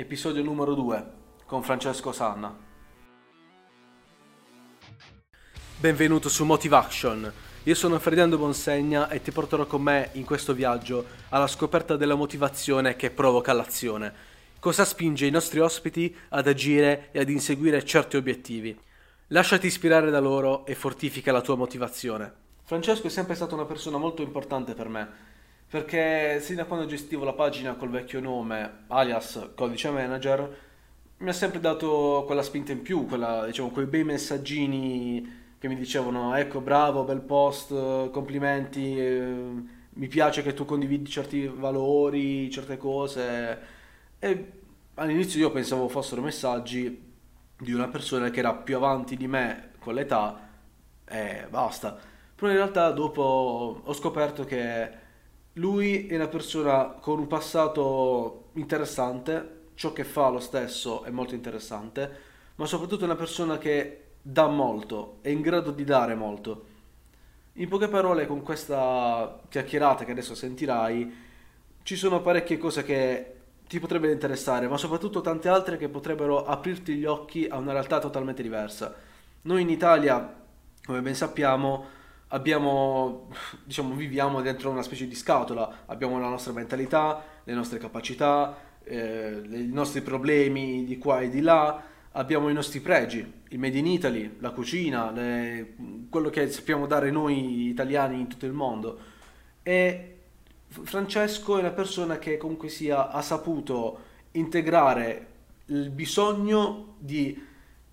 episodio numero 2 con Francesco Sanna. Benvenuto su Motivation. Io sono Ferdinando Bonsegna e ti porterò con me in questo viaggio alla scoperta della motivazione che provoca l'azione. Cosa spinge i nostri ospiti ad agire e ad inseguire certi obiettivi. Lasciati ispirare da loro e fortifica la tua motivazione. Francesco è sempre stata una persona molto importante per me perché sin da quando gestivo la pagina col vecchio nome, alias codice manager, mi ha sempre dato quella spinta in più, quella, diciamo, quei bei messaggini che mi dicevano ecco bravo, bel post, complimenti, eh, mi piace che tu condividi certi valori, certe cose. E all'inizio io pensavo fossero messaggi di una persona che era più avanti di me con l'età e basta. Però in realtà dopo ho scoperto che lui è una persona con un passato interessante, ciò che fa lo stesso è molto interessante, ma soprattutto è una persona che dà molto, è in grado di dare molto. In poche parole, con questa chiacchierata che adesso sentirai, ci sono parecchie cose che ti potrebbero interessare, ma soprattutto tante altre che potrebbero aprirti gli occhi a una realtà totalmente diversa. Noi in Italia, come ben sappiamo, abbiamo, diciamo, viviamo dentro una specie di scatola, abbiamo la nostra mentalità, le nostre capacità, eh, i nostri problemi di qua e di là, abbiamo i nostri pregi, il Made in Italy, la cucina, le, quello che sappiamo dare noi italiani in tutto il mondo. E Francesco è una persona che comunque sia ha saputo integrare il bisogno di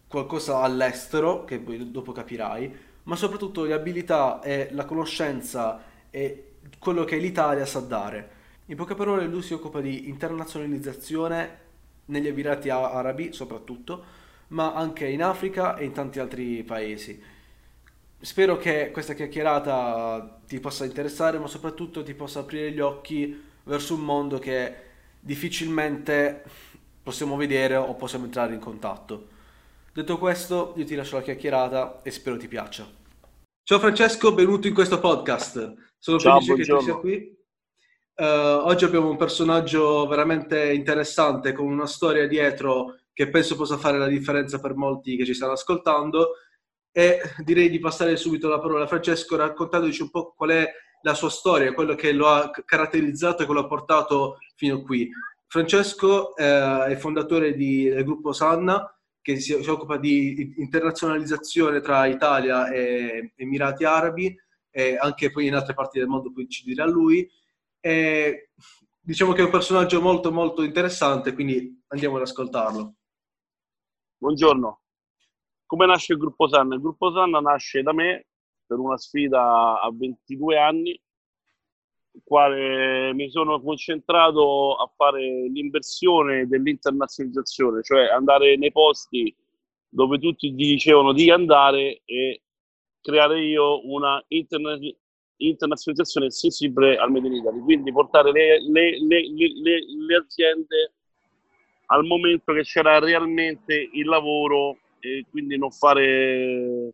qualcosa all'estero, che poi dopo capirai, ma soprattutto le abilità e la conoscenza e quello che l'Italia sa dare. In poche parole lui si occupa di internazionalizzazione negli Emirati Arabi soprattutto, ma anche in Africa e in tanti altri paesi. Spero che questa chiacchierata ti possa interessare, ma soprattutto ti possa aprire gli occhi verso un mondo che difficilmente possiamo vedere o possiamo entrare in contatto. Detto questo, io ti lascio la chiacchierata e spero ti piaccia. Ciao Francesco, benvenuto in questo podcast. Sono Ciao, felice buongiorno. che tu sia qui. Uh, oggi abbiamo un personaggio veramente interessante con una storia dietro che penso possa fare la differenza per molti che ci stanno ascoltando e direi di passare subito la parola a Francesco raccontandoci un po' qual è la sua storia, quello che lo ha caratterizzato e che lo ha portato fino a qui. Francesco eh, è fondatore di, del gruppo Sanna, che si, si, occupa di internazionalizzazione tra Italia e Emirati Arabi e anche poi in altre parti del mondo, poi ci dirà lui. E diciamo che è un personaggio molto molto interessante, quindi andiamo ad ascoltarlo. Buongiorno. Come nasce il gruppo Sanna? Il gruppo Sanna nasce da me per una sfida a 22 anni quale mi sono concentrato a fare l'inversione dell'internazionalizzazione, cioè andare nei posti dove tutti dicevano di andare e creare io una interna- internazionalizzazione sensibile al Made in Italy, quindi portare le, le, le, le, aziende al momento che c'era realmente il lavoro e quindi non fare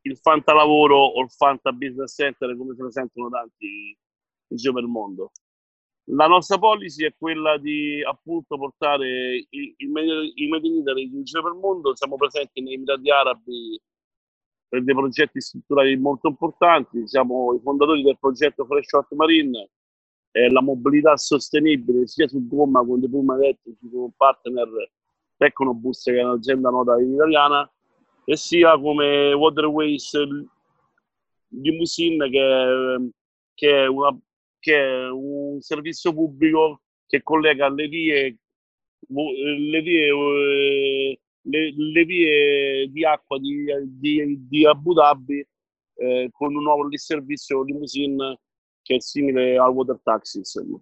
il fantalavoro o il fanta business center come se ne sentono tanti in giro per il mondo. La nostra policy è quella di appunto portare i, i, i Made in Italy in giro per il mondo. Siamo presenti nei Emirati Arabi per dei progetti strutturali molto importanti. Siamo i fondatori del progetto Fresh Hot Marine, eh, la mobilità sostenibile sia su gomma con dei pullman elettrici con un partner Tecnobus che è un'azienda nota italiana e sia come Waterways Limousine che, che è una che è un servizio pubblico che collega le vie, le vie, eh, le, le vie di acqua di, di, di Abu Dhabi eh, con un nuovo servizio limousine che è simile al water taxi. Insomma.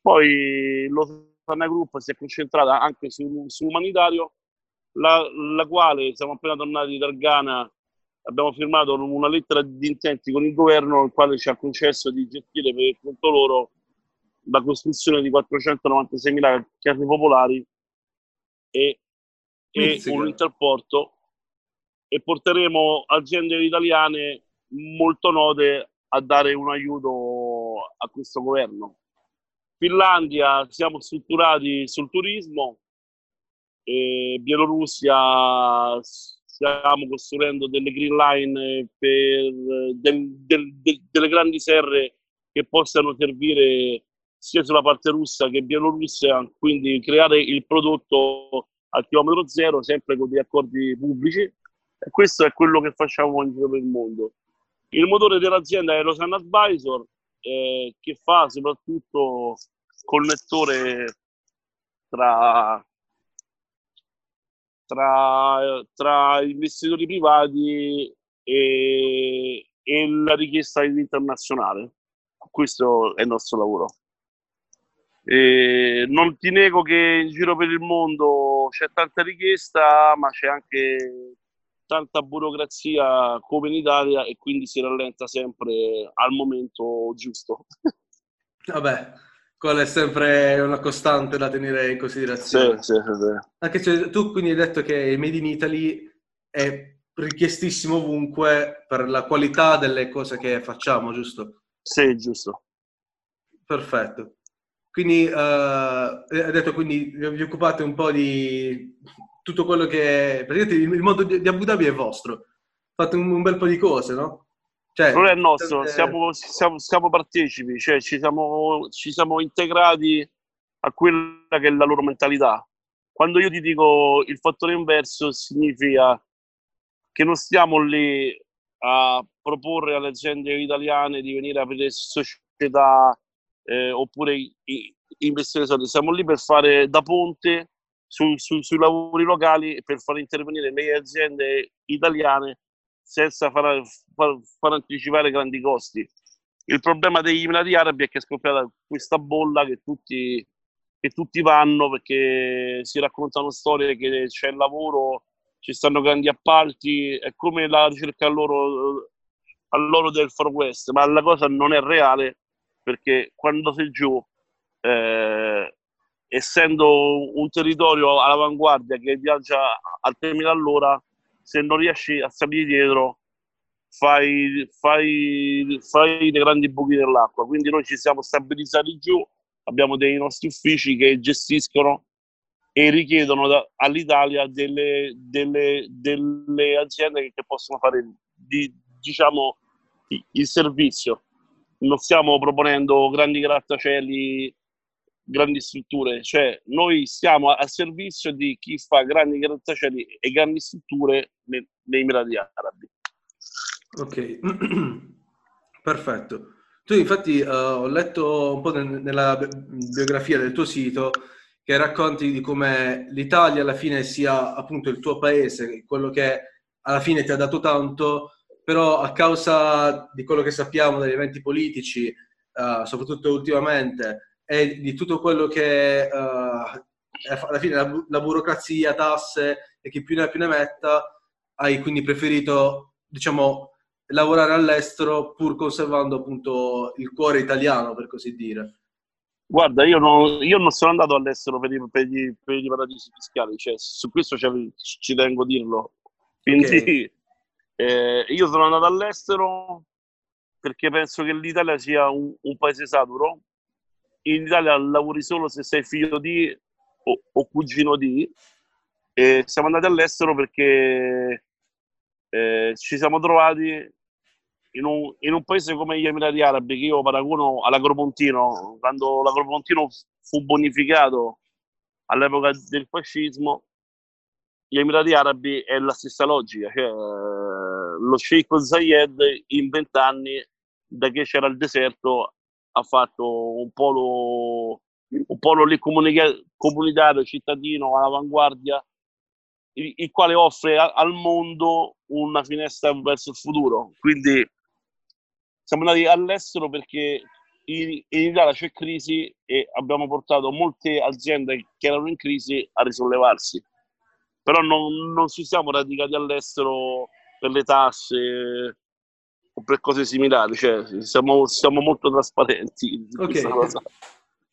Poi lo Sana Group si è concentrata anche su, sull'umanitario, la, la quale siamo appena tornati dal Ghana abbiamo firmato una lettera di intenti con il governo, il quale ci ha concesso di gestire per conto loro la costruzione di 496.000 case popolari e, e un interporto e porteremo aziende italiane molto note a dare un aiuto a questo governo. Finlandia, siamo strutturati sul turismo, Bielorussia stiamo costruendo delle green line per del, del, del, delle grandi serre che possano servire sia sulla parte russa che bielorussia, quindi creare il prodotto a chilometro zero sempre con degli accordi pubblici e questo è quello che facciamo in giro per il mondo. Il motore dell'azienda è Rosan Advisor eh, che fa soprattutto connettore tra tra, tra investitori privati e, e la richiesta internazionale. Questo è il nostro lavoro. E non ti nego che in giro per il mondo c'è tanta richiesta, ma c'è anche tanta burocrazia come in Italia e quindi si rallenta sempre al momento giusto. Vabbè, quella è sempre una costante da tenere in considerazione. Sì, sì, sì. Anche se tu quindi hai detto che il Made in Italy è richiestissimo ovunque per la qualità delle cose che facciamo, giusto? Sì, giusto. Perfetto. Quindi uh, hai detto quindi vi occupate un po' di tutto quello che... Praticamente il mondo di Abu Dhabi è vostro. Fate un, un bel po' di cose, no? Cioè, non è nostro, eh... siamo, siamo, siamo, partecipi, cioè ci siamo, ci siamo integrati a quella che è la loro mentalità. Quando io ti dico il fattore inverso, significa che non stiamo lì a proporre alle aziende italiane di venire a aprire società eh, oppure investire soldi, siamo lì per fare da ponte su, su, sui lavori locali e per far intervenire le aziende italiane senza far, far, far anticipare grandi costi. Il problema degli Emirati Arabi è che è scoppiata questa bolla che tutti, che tutti vanno perché si raccontano storie che c'è il lavoro, ci stanno grandi appalti, è come la ricerca a loro, a loro del Far West, ma la cosa non è reale perché quando sei giù, eh, essendo un territorio all'avanguardia che viaggia a 3.000 all'ora, se non riesci a salire dietro fai, fai, fai dei grandi buchi nell'acqua. Quindi noi ci siamo stabilizzati giù, abbiamo dei nostri uffici che gestiscono e richiedono da, all'Italia delle, delle, delle, aziende che possono fare di, diciamo, il servizio. Non stiamo proponendo grandi grattacieli grandi strutture, cioè noi stiamo a servizio di chi fa grandi grattacieli e grandi strutture nei, nei Emirati Arabi. Ok, perfetto. Tu infatti uh, ho letto un po' nella biografia del tuo sito che racconti di come l'Italia alla fine sia appunto il tuo paese, quello che alla fine ti ha dato tanto, però a causa di quello che sappiamo dagli eventi politici, uh, soprattutto ultimamente, e di tutto quello che uh, alla fine la, la, burocrazia, tasse e chi più ne ha più ne metta, hai quindi preferito, diciamo, lavorare all'estero pur conservando appunto il cuore italiano, per così dire. Guarda, io non, io non sono andato all'estero per i, per i, per i paradisi fiscali, cioè, su questo ci, ci tengo a dirlo. Quindi okay. eh, io sono andato all'estero perché penso che l'Italia sia un, un paese saturo, in Italia lavori solo se sei figlio di o, o cugino di. E siamo andati all'estero perché eh, ci siamo trovati in un, in un, paese come gli Emirati Arabi, che io paragono all'Agropontino, quando l'Agropontino fu bonificato all'epoca del fascismo, gli Emirati Arabi è la stessa logica, cioè, lo Sheikh Zayed in vent'anni, da che c'era il deserto, ha fatto un polo, un polo comunitario, cittadino, all'avanguardia, il, il quale offre a, al mondo una finestra verso il futuro. Quindi siamo andati all'estero perché in, in Italia c'è crisi e abbiamo portato molte aziende che erano in crisi a risollevarsi. Però non, non ci siamo radicati all'estero per le tasse, o per cose similari, cioè siamo, siamo molto trasparenti okay.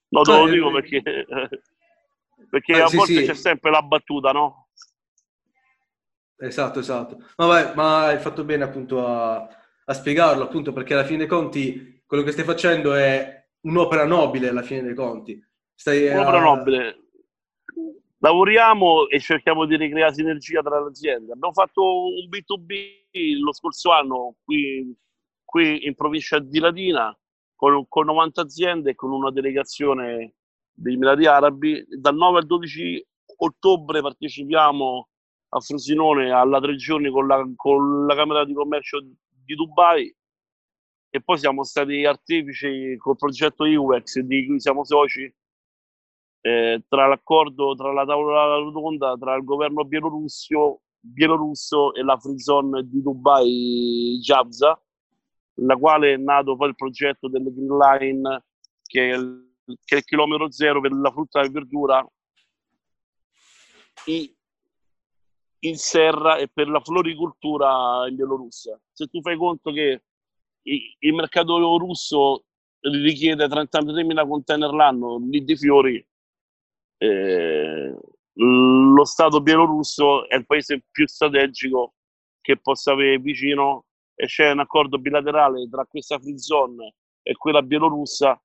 No, te lo dico perché, perché eh, a sì, volte sì. c'è sempre la battuta, no? Esatto, esatto. Vabbè, ma hai fatto bene appunto a, a spiegarlo, appunto perché alla fine dei conti quello che stai facendo è un'opera nobile alla fine dei conti. Stai un'opera a... nobile. Lavoriamo e cerchiamo di ricreare sinergia tra le aziende. Abbiamo fatto un B2B lo scorso anno qui, qui in provincia di Latina con, con 90 aziende e con una delegazione degli Emirati Arabi. Dal 9 al 12 ottobre partecipiamo a Frosinone alla tre giorni con la, con la Camera di Commercio di Dubai e poi siamo stati artefici col progetto IUEX di cui siamo soci eh, tra l'accordo tra la tavola rotonda tra il governo bielorusso, e la free zone di Dubai Javza la quale è nato poi il progetto del Green Line che è il, che è il chilometro zero per la frutta e verdura in serra e per la floricoltura in Bielorussia. Se tu fai conto che il mercato russo richiede 33.000 container l'anno di fiori, eh, lo Stato bielorusso è il paese più strategico che possa avere vicino e c'è un accordo bilaterale tra questa free zone e quella bielorussa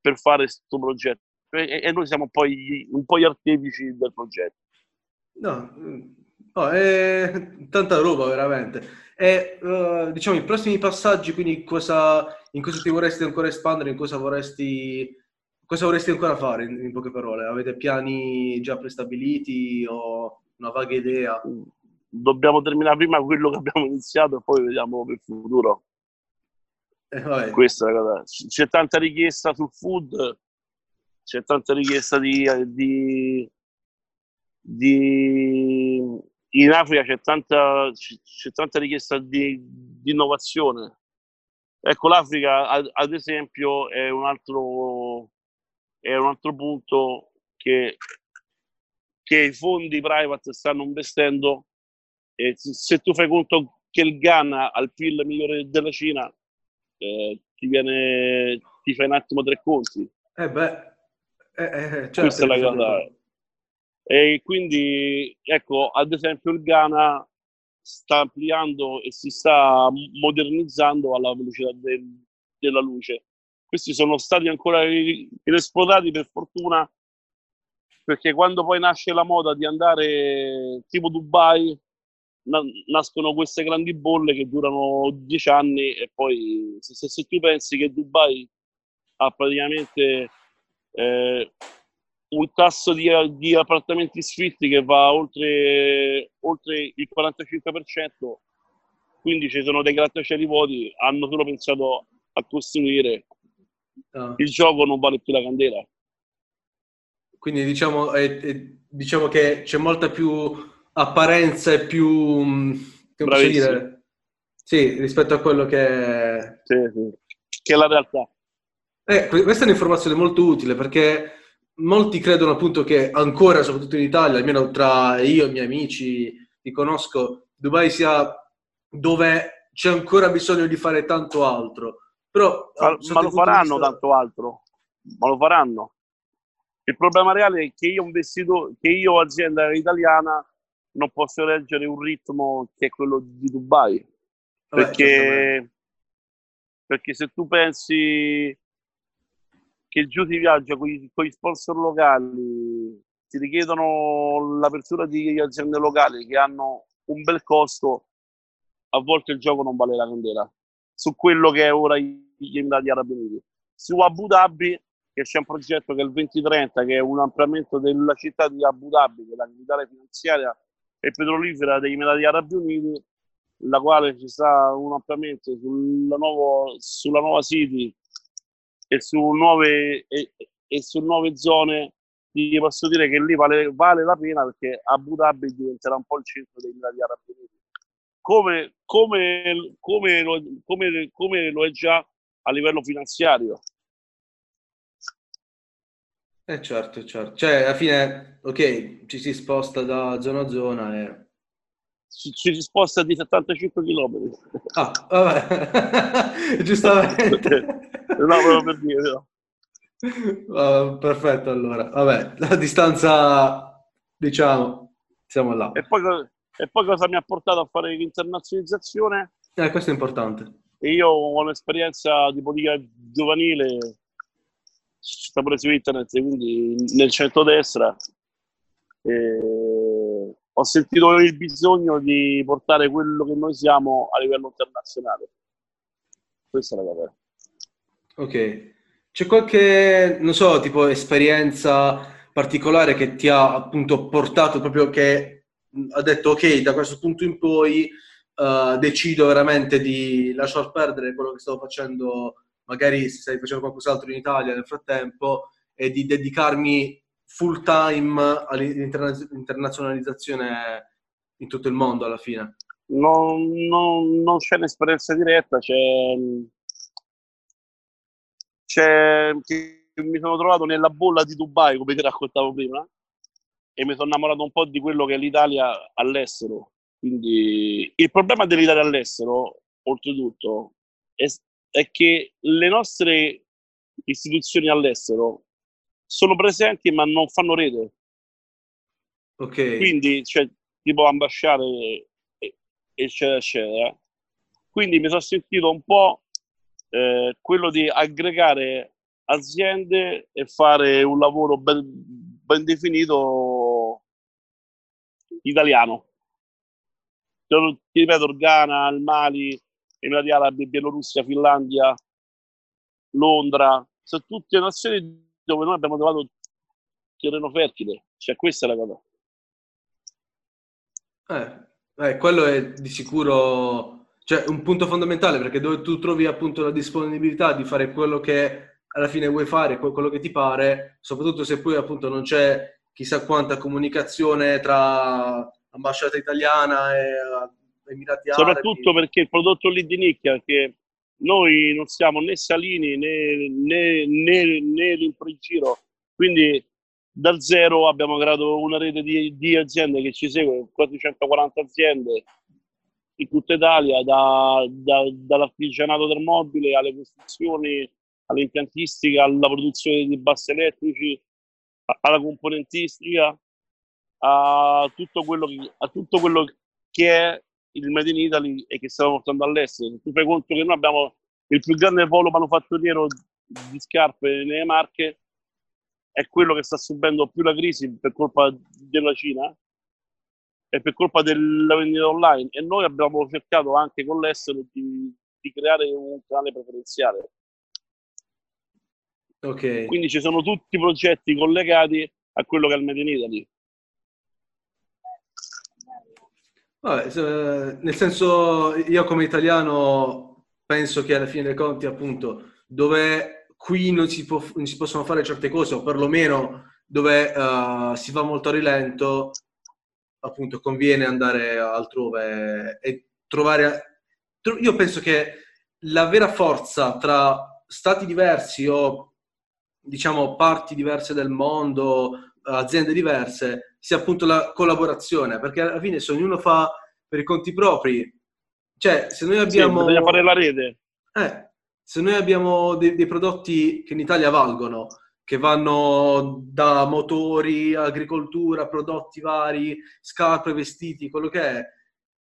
per fare questo progetto. E, e noi siamo poi un po' gli artefici del progetto. No, no è tanta roba veramente. E uh, diciamo i prossimi passaggi, quindi cosa, in cosa ti vorresti ancora espandere, in cosa vorresti, cosa vorresti ancora fare, in, in poche parole? Avete piani già prestabiliti o una vaga idea? Dobbiamo terminare prima quello che abbiamo iniziato e poi vediamo per il futuro. Eh, Questa è la cosa. C'è tanta richiesta sul food, c'è tanta richiesta di, di, di in Africa c'è tanta, c'è tanta richiesta di, di, innovazione. Ecco, l'Africa, ad, ad, esempio, è un altro, è un altro punto che, che i fondi private stanno investendo. E se tu fai conto che il Ghana ha il PIL migliore della Cina, eh, ti, viene, ti fai un attimo tre conti. Eh beh, eh, eh, certo, questa è la cosa. E quindi, ecco, ad esempio il Ghana sta ampliando e si sta modernizzando alla velocità del, della luce. Questi sono stati ancora inesplorati per fortuna, perché quando poi nasce la moda di andare tipo Dubai, na- nascono queste grandi bolle che durano dieci anni e poi se, se, se tu pensi che Dubai ha praticamente eh, un tasso di, di appartamenti sfitti che va oltre, oltre il 45%, quindi ci sono dei grattacieli vuoti, hanno solo pensato a costruire. Ah. Il gioco non vale più la candela. Quindi diciamo, è, è, diciamo che c'è molta più apparenza e più... Mm, come posso dire? Sì, rispetto a quello che... Sì, sì. Che è la realtà. Eh, questa è un'informazione molto utile perché molti credono appunto che ancora, soprattutto in Italia, almeno tra io e i miei amici che conosco, Dubai sia dove c'è ancora bisogno di fare tanto altro. Però, ma, ma lo faranno vista... tanto altro, ma lo faranno. Il problema reale è che io, investito, che io azienda italiana, non posso leggere un ritmo che è quello di Dubai. Vabbè, perché, perché se tu pensi che giù si viaggia con gli sponsor locali, ti richiedono l'apertura di aziende locali che hanno un bel costo, a volte il gioco non vale la candela su quello che è ora gli Emirati Arabi Uniti. Su Abu Dhabi, che c'è un progetto che è il 2030, che è un ampliamento della città di Abu Dhabi, che è la capitale finanziaria e petrolifera degli Emirati Arabi Uniti, la quale ci sarà un ampliamento sulla, nuovo, sulla nuova City e su nuove, e, e su nuove zone ti posso dire che lì vale, vale, la pena perché Abu Dhabi diventerà un po' il centro dei Emirati Arabi Uniti come, come, come, come lo è già a livello finanziario eh certo, certo. Cioè, alla fine, ok, ci si sposta da zona a zona e... Ci, ci si sposta di 75 km. Ah, vabbè, giustamente. no, proprio per dire, no. Uh, perfetto, allora. Vabbè, la distanza, diciamo, siamo là. E poi, e poi cosa mi ha portato a fare l'internazionalizzazione? Eh, questo è importante. E io ho un'esperienza di politica giovanile, sta pure su internet, quindi nel centro-destra, E ho sentito il bisogno di portare quello che noi siamo a livello internazionale. Questa è la cosa. Ok. C'è qualche, non so, tipo esperienza particolare che ti ha appunto portato proprio che ha detto ok, da questo punto in poi uh, decido veramente di lasciar perdere quello che stavo facendo, magari se stai facendo qualcos'altro in Italia nel frattempo, e di dedicarmi full time all'internazionalizzazione in tutto il mondo alla fine? Non, non, non c'è un'esperienza diretta, c'è, c'è mi sono trovato nella bolla di Dubai, come ti raccontavo prima, e mi sono innamorato un po' di quello che è l'Italia all'estero. Quindi il problema dell'Italia all'estero, oltretutto, è, è che le nostre istituzioni all'estero sono presenti ma non fanno rete. Ok. Quindi, cioè, tipo ambasciate, eccetera, eccetera. Quindi mi sono sentito un po' eh, quello di aggregare aziende e fare un lavoro ben, ben definito italiano. Ti ripeto, Organa, il Mali, Emirati Arabi, Bielorussia, Finlandia, Londra, sono tutte nazioni dove noi abbiamo trovato terreno fertile. Cioè, questa è la cosa. Eh, eh, quello è di sicuro cioè, un punto fondamentale perché dove tu trovi appunto la disponibilità di fare quello che alla fine vuoi fare quello che ti pare, soprattutto se poi appunto non c'è chissà quanta comunicazione tra ambasciata italiana e eh, Emirati. Soprattutto perché il prodotto lì di nicchia, che noi non siamo né Salini né, né, né, né giro, quindi dal zero abbiamo creato una rete di, di aziende che ci segue, quasi 140 aziende in tutta Italia, da, da, dall'artigianato del mobile alle costruzioni all'impiantistica, alla produzione di bassi elettrici, alla componentistica, a tutto quello che, a tutto quello che è il Made in Italy e che stiamo portando all'estero. Tu fai conto che noi abbiamo il più grande polo manufatturiero di scarpe nelle Marche, è quello che sta subendo più la crisi per colpa della Cina e per colpa della vendita online. E noi abbiamo cercato anche con l'estero di, di creare un canale preferenziale Okay. Quindi ci sono tutti i progetti collegati a quello che è il Made in Italy. Vabbè, nel senso, io come italiano penso che alla fine dei conti, appunto, dove qui non si, può, non si possono fare certe cose, o perlomeno dove uh, si va molto a rilento, appunto, conviene andare altrove e trovare... Io penso che la vera forza tra stati diversi o diciamo, parti diverse del mondo, aziende diverse, sia appunto la collaborazione, perché alla fine se ognuno fa per i conti propri, cioè se noi abbiamo... Sì, fare la rete. Eh, se noi abbiamo dei, dei prodotti che in Italia valgono, che vanno da motori, agricoltura, prodotti vari, scarpe, vestiti, quello che è,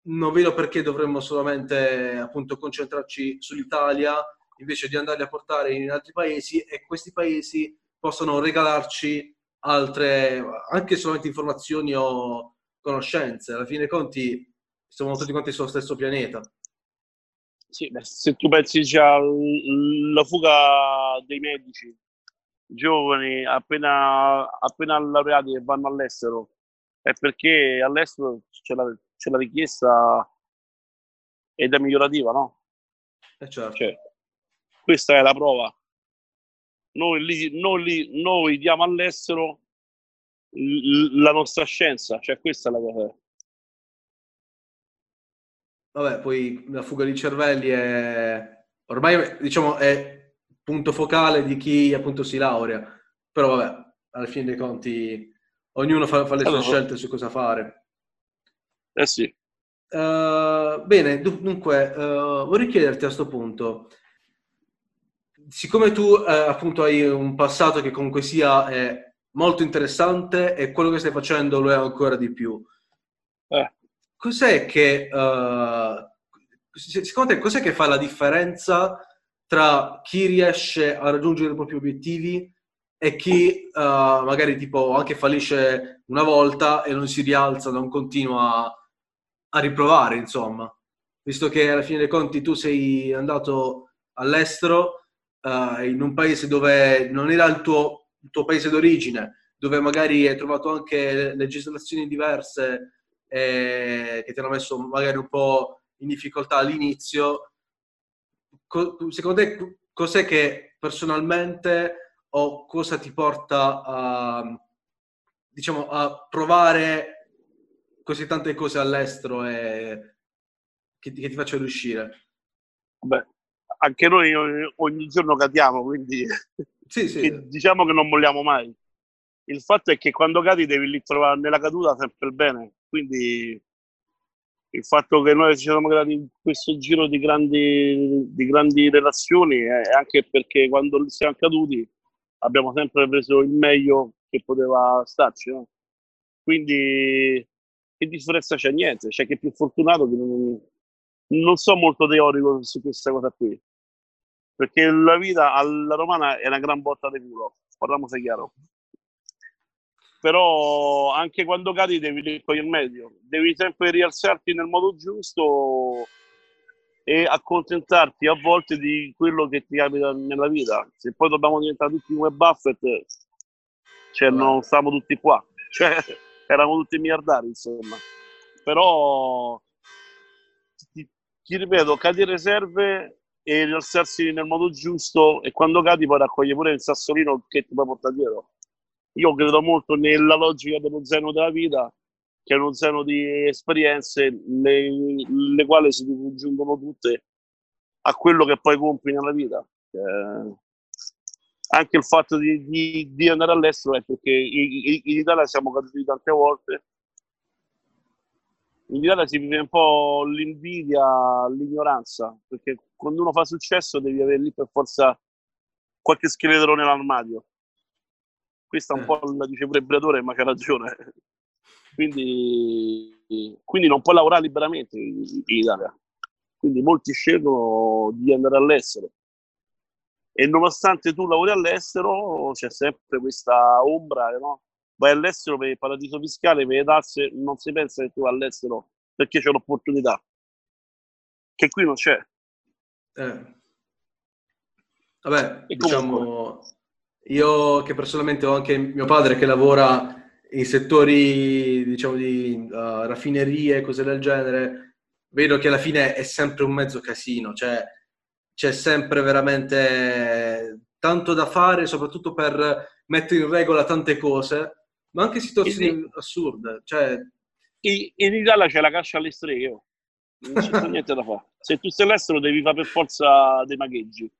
non vedo perché dovremmo solamente appunto concentrarci sull'Italia invece di andarli a portare in altri paesi e questi paesi possono regalarci altre, anche solamente informazioni o conoscenze. Alla fine dei conti siamo tutti quanti sullo stesso pianeta. Sì, se tu pensi già alla fuga dei medici giovani appena, appena laureati che vanno all'estero, è perché all'estero c'è la, c'è la richiesta ed è migliorativa, no? Eh certo. Cioè, questa è la prova. Noi, lì, noi, lì, noi diamo all'estero la nostra scienza, cioè questa è la cosa. Vabbè, poi la fuga di cervelli è ormai diciamo è punto focale di chi appunto si laurea, però vabbè, alla fine dei conti ognuno fa, fa le sue allora, scelte su cosa fare. Eh sì. Uh, bene, dunque, uh, vorrei chiederti a questo punto, siccome tu eh, appunto hai un passato che comunque sia eh, molto interessante e quello che stai facendo lo è ancora di più, eh. cos'è che, uh, secondo te, cos'è che fa la differenza tra chi riesce a raggiungere i propri obiettivi e chi uh, magari tipo anche fallisce una volta e non si rialza, non continua a riprovare, insomma. Visto che alla fine dei conti tu sei andato all'estero, uh, in un paese dove non era il tuo, il tuo paese d'origine, dove magari hai trovato anche legislazioni diverse eh, che ti hanno messo magari un po' in difficoltà all'inizio, co- secondo te cos'è che personalmente o cosa ti porta a, diciamo, a provare così tante cose all'estero e che ti, che ti faccia riuscire? Beh, anche noi ogni giorno cadiamo, quindi sì, sì. diciamo che non molliamo mai. Il fatto è che quando cadi devi lì trovare nella caduta sempre il bene, quindi il fatto che noi ci siamo creati in questo giro di grandi, di grandi relazioni è anche perché quando siamo caduti abbiamo sempre preso il meglio che poteva starci. No? Quindi che differenza c'è? Niente, c'è chi è più fortunato che non, non so molto teorico su questa cosa qui. Perché la vita alla romana è una gran botta di culo, parliamo se chiaro però anche quando cadi devi il meglio, devi sempre rialzarti nel modo giusto e accontentarti a volte di quello che ti capita nella vita. Se poi dobbiamo diventare tutti come Buffett, cioè non stiamo tutti qua, cioè eravamo tutti miliardari, insomma. Però ti, ti ripeto, cadere serve e rialzarsi nel modo giusto e quando cadi poi raccogli pure il sassolino che ti puoi portare dietro io credo molto nella logica dello zeno della vita, che è uno zeno di esperienze, le, le quali si raggiungono tutte a quello che poi compi nella vita. Eh, anche il fatto di, di, di, andare all'estero è perché in, in Italia siamo caduti tante volte. In Italia si vive un po' l'invidia, l'ignoranza, perché quando uno fa successo devi avere lì per forza qualche scheletro nell'armadio questa un eh. po' la dice pure Briatore, ma c'ha ragione. Quindi, quindi non può lavorare liberamente in, Italia. Quindi molti scelgono di andare all'estero. E nonostante tu lavori all'estero, c'è sempre questa ombra, no? Vai all'estero per il paradiso fiscale, per le tasse, non si pensa che tu vai all'estero perché c'è l'opportunità. Che qui non c'è. Eh. Vabbè, e diciamo, comunque... Io che personalmente ho anche mio padre che lavora in settori, diciamo, di uh, raffinerie cose del genere, vedo che alla fine è sempre un mezzo casino, cioè c'è sempre veramente tanto da fare, soprattutto per mettere in regola tante cose, ma anche situazioni sì. assurde. Cioè... In Italia c'è la caccia alle streghe, non c'è niente da fare. Se tu sei all'estero devi fare per forza dei magheggi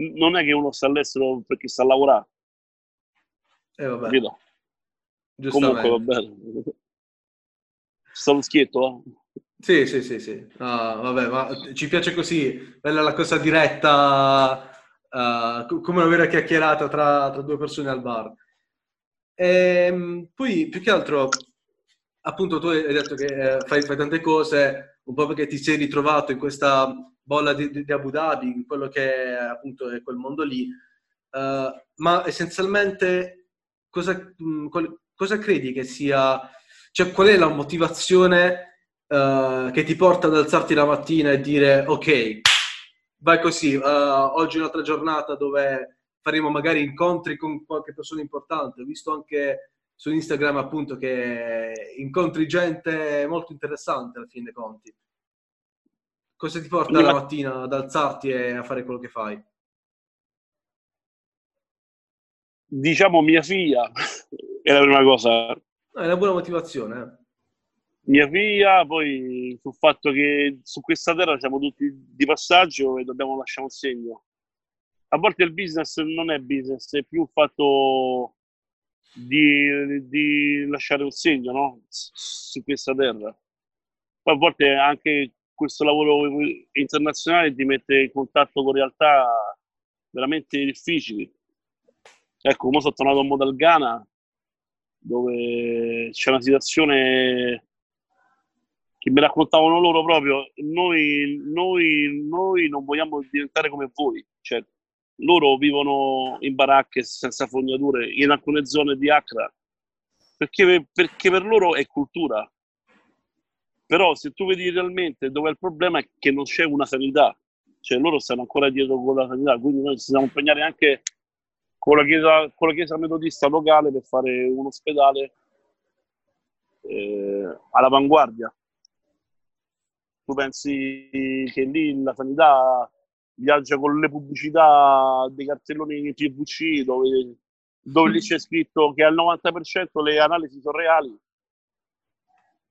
non è che uno sta all'estero perché sta a lavorare. Eh, vabbè. Capito? Comunque va bene. Stato schietto, eh? Sì, sì, sì, sì. Ah, vabbè, ma ci piace così, bella la cosa diretta, uh, come una vera chiacchierata tra, tra, due persone al bar. E, ehm, poi, più che altro, appunto, tu hai detto che eh, fai, fai, tante cose, un po' perché ti sei ritrovato in questa bolla di, di, Abu Dhabi, quello che è, appunto è quel mondo lì, uh, ma essenzialmente cosa, mh, qual, cosa, credi che sia, cioè qual è la motivazione uh, che ti porta ad alzarti la mattina e dire ok, vai così, uh, oggi è un'altra giornata dove faremo magari incontri con qualche persona importante, ho visto anche su Instagram appunto che incontri gente molto interessante alla fine dei conti. Cosa ti porta la mattina ad alzarti e a fare quello che fai? Diciamo mia figlia è la prima cosa. è una buona motivazione. Eh. Mia figlia, poi sul fatto che su questa terra siamo tutti di passaggio e dobbiamo lasciare un segno. A volte il business non è business, è più un fatto di, di lasciare un segno no? su questa terra. Poi a volte anche questo lavoro internazionale ti mette in contatto con realtà veramente difficili. Ecco, come sono tornato a Modal Ghana, dove c'è una situazione che mi raccontavano loro proprio, noi, noi, noi non vogliamo diventare come voi, cioè loro vivono in baracche senza fognature in alcune zone di Accra perché, perché per loro è cultura. Però se tu vedi realmente dove è il problema è che non c'è una sanità, cioè loro stanno ancora dietro con la sanità, quindi noi ci dobbiamo impegnare anche con la chiesa, con la chiesa metodista locale per fare un ospedale eh, all'avanguardia. Tu pensi che lì la sanità viaggia con le pubblicità dei cartelloni TVC dove, dove lì c'è scritto che al 90% le analisi sono reali?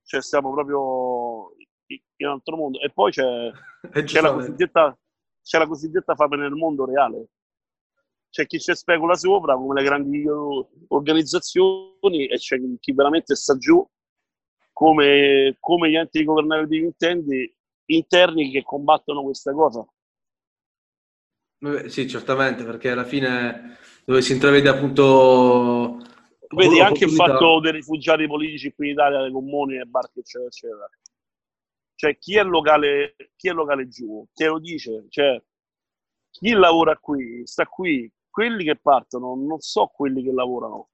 Cioè stiamo proprio in un altro mondo. E poi c'è, c'è, la, cosiddetta, c'è la cosiddetta fame nel mondo reale c'è chi ci specula sopra come le grandi organizzazioni e c'è chi veramente sta giù come, come gli enti governativi intendi, interni che combattono questa cosa. Sì, certamente, perché alla fine dove si intravede appunto... Vedi anche il fatto dei rifugiati politici qui in Italia, le comuni, le barche, eccetera, eccetera. Cioè, chi è locale, chi è locale giù, te lo dice, cioè, chi lavora qui, sta qui, quelli che partono non so quelli che lavorano.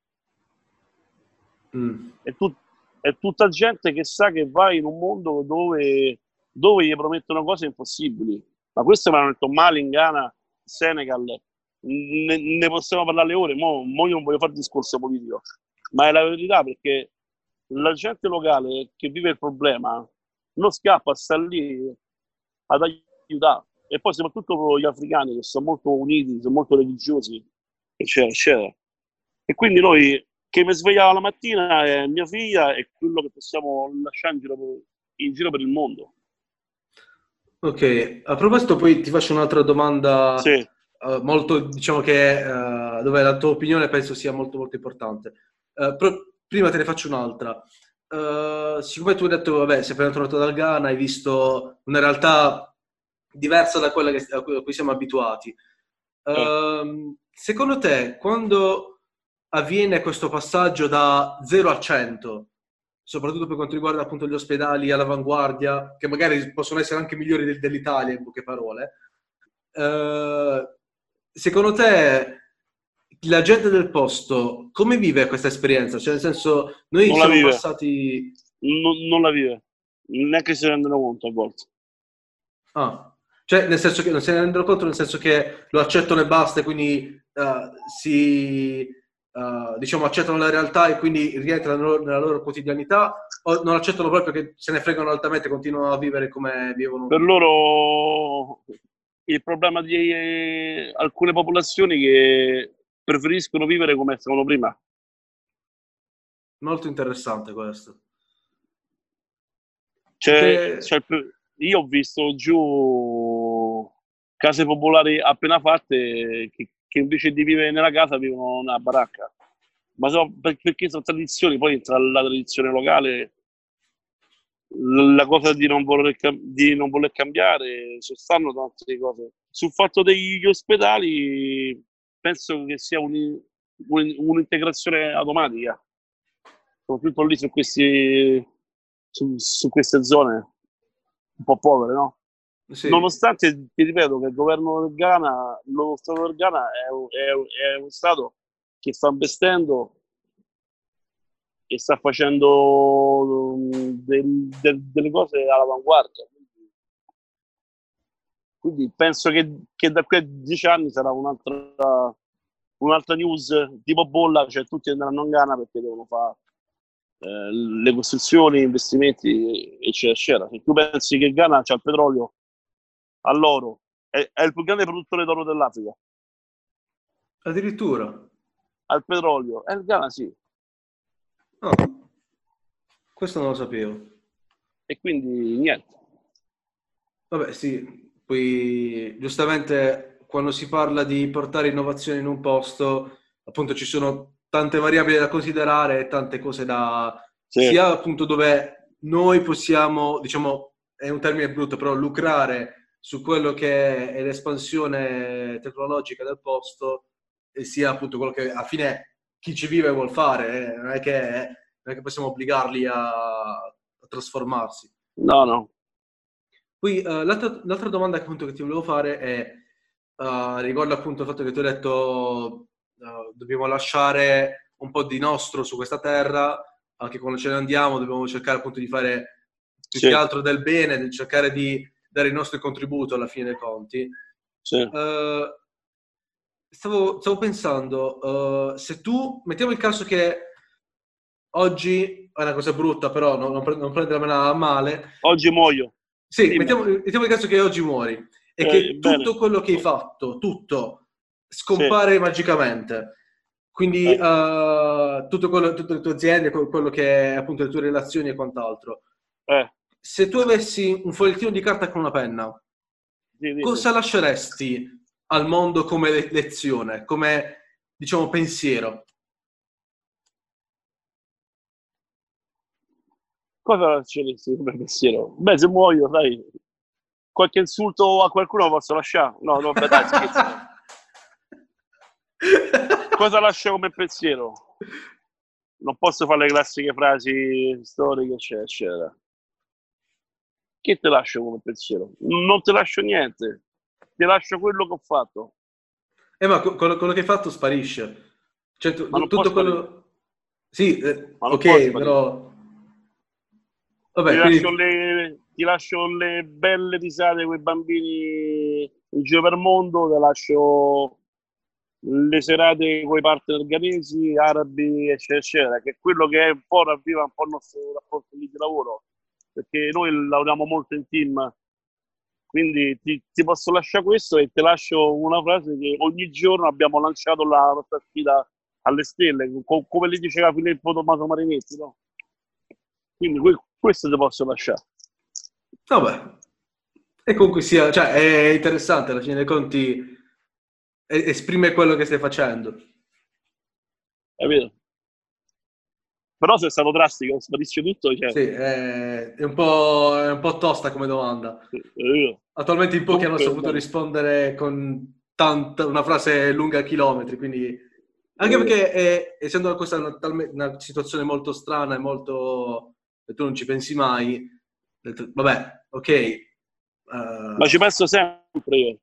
Mm. È, tut- è, tutta gente che sa che va in un mondo dove, dove gli promettono cose impossibili. Ma questo mi hanno detto Mali, in Ghana, Senegal. Ne, ne possiamo parlare ore, mo, io non voglio fare discorso politico, ma è la verità perché la gente locale che vive il problema non scappa, sta lì ad aiutare e poi soprattutto gli africani che sono molto uniti, sono molto religiosi, eccetera, eccetera. E quindi noi che mi svegliava la mattina è mia figlia e quello che possiamo lasciare in giro, per, in giro per il mondo. Ok, a proposito poi ti faccio un'altra domanda sì. uh, molto, diciamo che uh, dove la tua opinione penso sia molto molto importante. Uh, però prima te ne faccio un'altra. siccome tu hai detto, vabbè, sei appena tornato dal Ghana, hai visto una realtà diversa da quella che, a cui siamo abituati. Uh, secondo te, quando avviene questo passaggio da 0 a 100, soprattutto per quanto riguarda appunto gli ospedali all'avanguardia, che magari possono essere anche migliori dell'Italia in poche parole, uh, secondo te la gente del posto come vive questa esperienza? Cioè, nel senso, noi non siamo passati... Non, non la vive, neanche si rendono conto a volte. Ah, cioè, nel senso che non se ne rendono conto, nel senso che lo accettano e basta, quindi uh, si, uh, diciamo, accettano la realtà e quindi rientrano nella loro, nella loro, quotidianità, o non accettano proprio che se ne fregano altamente e continuano a vivere come vivono? Per loro il problema di eh, alcune popolazioni che preferiscono vivere come stavano prima. Molto interessante questo. C'è, c'è il, io ho visto giù case popolari appena fatte che, che invece di vivere nella casa vivono nella baracca. Ma so, perché sono tradizioni, poi tra la tradizione locale, la cosa di non voler, di non voler cambiare, ci stanno tante cose. Sul fatto degli ospedali, penso che sia un, un, un'integrazione automatica, soprattutto lì su, questi, su, su queste zone un po' povere, no? Sì. Nonostante, ti ripeto, che il governo del Ghana, nuovo Stato del Ghana è, è, è uno Stato che sta investendo e sta facendo um, del, del, delle cose all'avanguardia. Quindi penso che, che, da qui a dieci anni sarà un'altra, un'altra news tipo bolla, cioè tutti andranno in Ghana perché devono fare eh, le costruzioni, investimenti, eccetera, eccetera. Se tu pensi che Ghana c'ha il petrolio all'oro, è, è il più grande produttore d'oro dell'Africa. Addirittura? Al petrolio. E il Ghana sì. Oh. Questo non lo sapevo. E quindi niente. Vabbè, sì, poi giustamente quando si parla di portare innovazione in un posto, appunto ci sono tante variabili da considerare e tante cose da... Sì. sia appunto dove noi possiamo, diciamo, è un termine brutto, però lucrare su quello che è l'espansione tecnologica del posto e sia appunto quello che alla fine chi ci vive vuol fare, eh? non, è che, non, è che, possiamo obbligarli a, a trasformarsi. No, no. Poi uh, l'altra, l'altra, domanda appunto che ti volevo fare è uh, riguardo appunto il fatto che tu hai detto uh, dobbiamo lasciare un po' di nostro su questa terra, anche quando ce ne andiamo dobbiamo cercare appunto di fare più sì. che altro del bene, di cercare di dare il nostro contributo alla fine dei conti. Sì. Uh, stavo, stavo, pensando, se tu, mettiamo il caso che oggi è una cosa brutta, però non, non, non prendermela male. Oggi muoio. Sì, sì mettiamo, mettiamo, il caso che oggi muori e eh, che bene. tutto quello che hai fatto, tutto, scompare sì. magicamente. Quindi eh. uh, tutto quello, tutte le tue aziende, quello che è appunto le tue relazioni e quant'altro. Eh. Se tu avessi un fogliettino di carta con una penna, sì, cosa lasceresti al mondo come lezione, come diciamo pensiero? Cosa lasceresti come pensiero? Beh, se muoio, sai, qualche insulto a qualcuno posso lasciare? No, no, beh, dai, scherzo. Cosa lascio come pensiero? Non posso fare le classiche frasi storiche, eccetera, eccetera. Che ti lascio come pensiero? Non ti lascio niente, ti lascio quello che ho fatto. Eh, ma quello, quello che hai fatto sparisce. Cioè, tu, tutto quello... Sì, eh, ok, però Vabbè, ti, quindi... lascio le, ti, lascio le, belle risate con i bambini in giro per il mondo, ti lascio le serate con i partner ghanesi, arabi, eccetera, eccetera, che è quello che è un po' ravviva un po' il nostro rapporto di lavoro, perché noi lavoriamo molto in team, quindi ti, ti, posso lasciare questo e ti lascio una frase che ogni giorno abbiamo lanciato la nostra sfida alle stelle, come le diceva Filippo Tommaso Marinetti, no? Quindi questo ti posso lasciare. Vabbè. E comunque sia, cioè, è interessante, alla fine dei conti esprime quello che stai facendo. Capito? Però se è stato drastico, sparisce tutto. Cioè... Sì, è, è, un è, un po', tosta come domanda. Attualmente in pochi hanno saputo rispondere con tanta, una frase lunga chilometri, quindi... Anche perché è, essendo questa una, una situazione molto strana e molto e tu non ci pensi mai, vabbè, ok. Uh... Ma ci penso sempre io.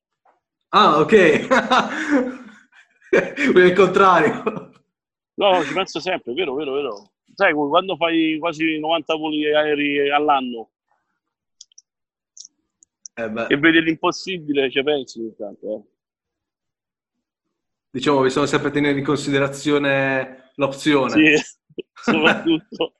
Ah, ok. il contrario. No, ci penso sempre, vero, vero, vero. Sai, quando fai quasi 90 voli aerei all'anno eh e vedi l'impossibile, ci pensi intanto. Eh. Diciamo, bisogna sempre tenere in considerazione l'opzione. Sì, soprattutto.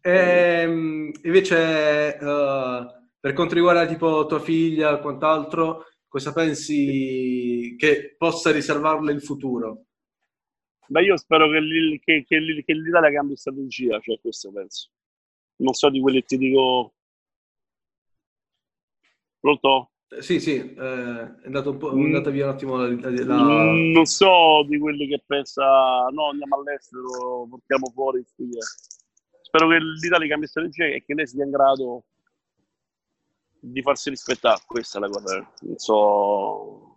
e, ehm, invece, uh, per quanto riguarda tipo tua figlia o quant'altro, cosa pensi che possa riservarle il futuro? Beh, io spero che, che, che, che l'Italia cambi strategia, cioè questo penso. Non so di quelli che ti dico... Pronto? Sì, sì, eh, è, andato un po', è mm. andata via un attimo la, la... Mm, non so di quelli che pensa no, andiamo all'estero, portiamo fuori. Spero che l'Italia cambi strategia e che lei sia in grado di farsi rispettare. Questa è la cosa. Non so,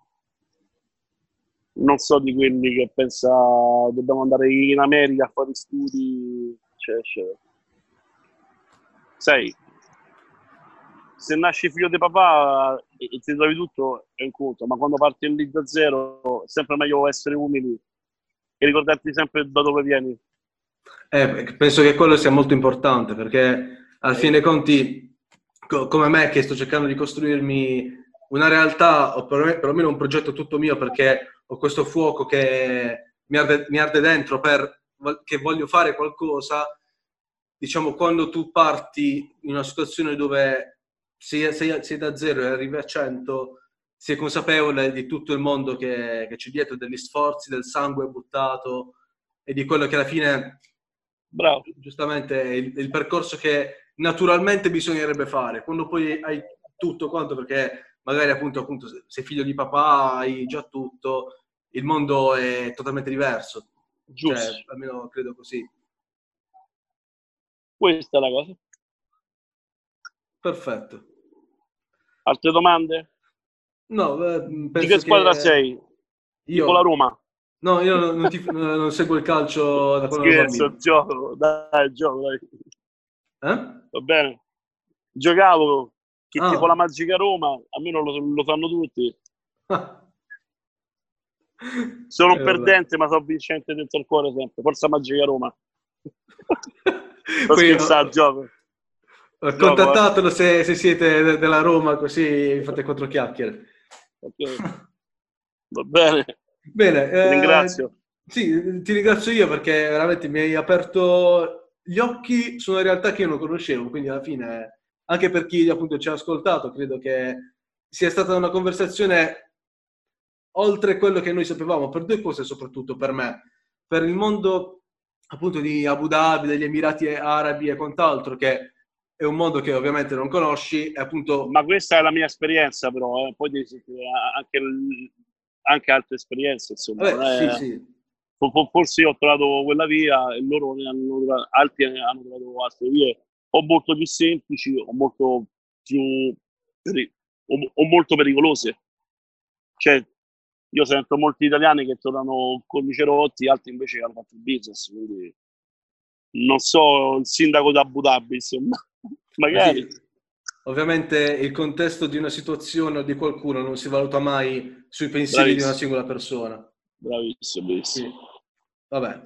non so di quelli che pensa dobbiamo andare in America a fare studi, eccetera, eccetera. Sai, se nasci figlio di papà e, ti trovi tutto è un conto, ma quando parti lì da zero è sempre meglio essere umili e ricordarti sempre da dove vieni. Eh, penso che quello sia molto importante perché alla fine dei conti, co- come me che sto cercando di costruirmi una realtà o perlomeno un progetto tutto mio perché ho questo fuoco che mi arde, mi arde dentro per che voglio fare qualcosa, diciamo quando tu parti in una situazione dove sei, sei, sei da zero e arrivi a 100, sei consapevole di tutto il mondo che, che c'è dietro, degli sforzi, del sangue buttato e di quello che alla fine, Bravo. giustamente, è il, il percorso che naturalmente bisognerebbe fare. Quando poi hai tutto quanto, perché magari appunto, appunto sei figlio di papà, hai già tutto, il mondo è totalmente diverso. Giusto. Cioè, almeno credo così. Questa è la cosa. Perfetto. Altre domande? No, penso Di che squadra che... sei? Io? Con la Roma? No, io non, ti, non seguo il calcio da quando Scherzo, gioco, dai, gioco, dai. Eh? Va bene. Giocavo, Chi ah. tipo la Magica Roma, almeno lo, lo sanno tutti. Sono un eh, perdente, ma sono vincente dentro il cuore sempre. Forza Magica Roma. Ho scherzato, gioco. Contattatelo se, se, siete della Roma, così fate quattro chiacchiere. Okay. Va bene. Bene, ti ringrazio. Eh, sì, ti ringrazio io perché veramente mi hai aperto gli occhi su una realtà che io non conoscevo, quindi alla fine, anche per chi appunto ci ha ascoltato, credo che sia stata una conversazione oltre quello che noi sapevamo, per due cose soprattutto per me, per il mondo appunto di Abu Dhabi, degli Emirati Arabi e quant'altro, che è un mondo che ovviamente non conosci, appunto... Ma questa è la mia esperienza però, eh. poi anche, anche, altre esperienze, insomma. Vabbè, sì, sì forse io ho trovato quella via e loro ne hanno trovato, altri hanno trovato altre vie o molto più semplici o molto più o, o molto pericolose cioè io sento molti italiani che tornano con i cerotti altri invece hanno fatto il business quindi non so il sindaco di Abu Dhabi insomma magari sì. ovviamente il contesto di una situazione o di qualcuno non si valuta mai sui pensieri Bravissimo. di una singola persona Bravissimo, bravissimo. Sì. Vabbè,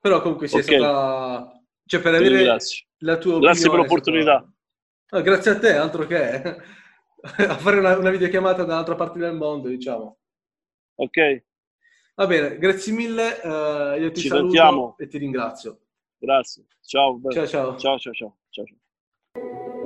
però comunque sei okay. stata... Cioè, per avere la tua Grazie per l'opportunità. Stata... No, grazie a te, altro che a fare una, una videochiamata dall'altra parte del mondo, diciamo. Ok. Va bene, grazie mille, uh, io ti Ci saluto sentiamo. e ti ringrazio. Grazie, ciao. Ciao ciao. Ciao ciao ciao. ciao.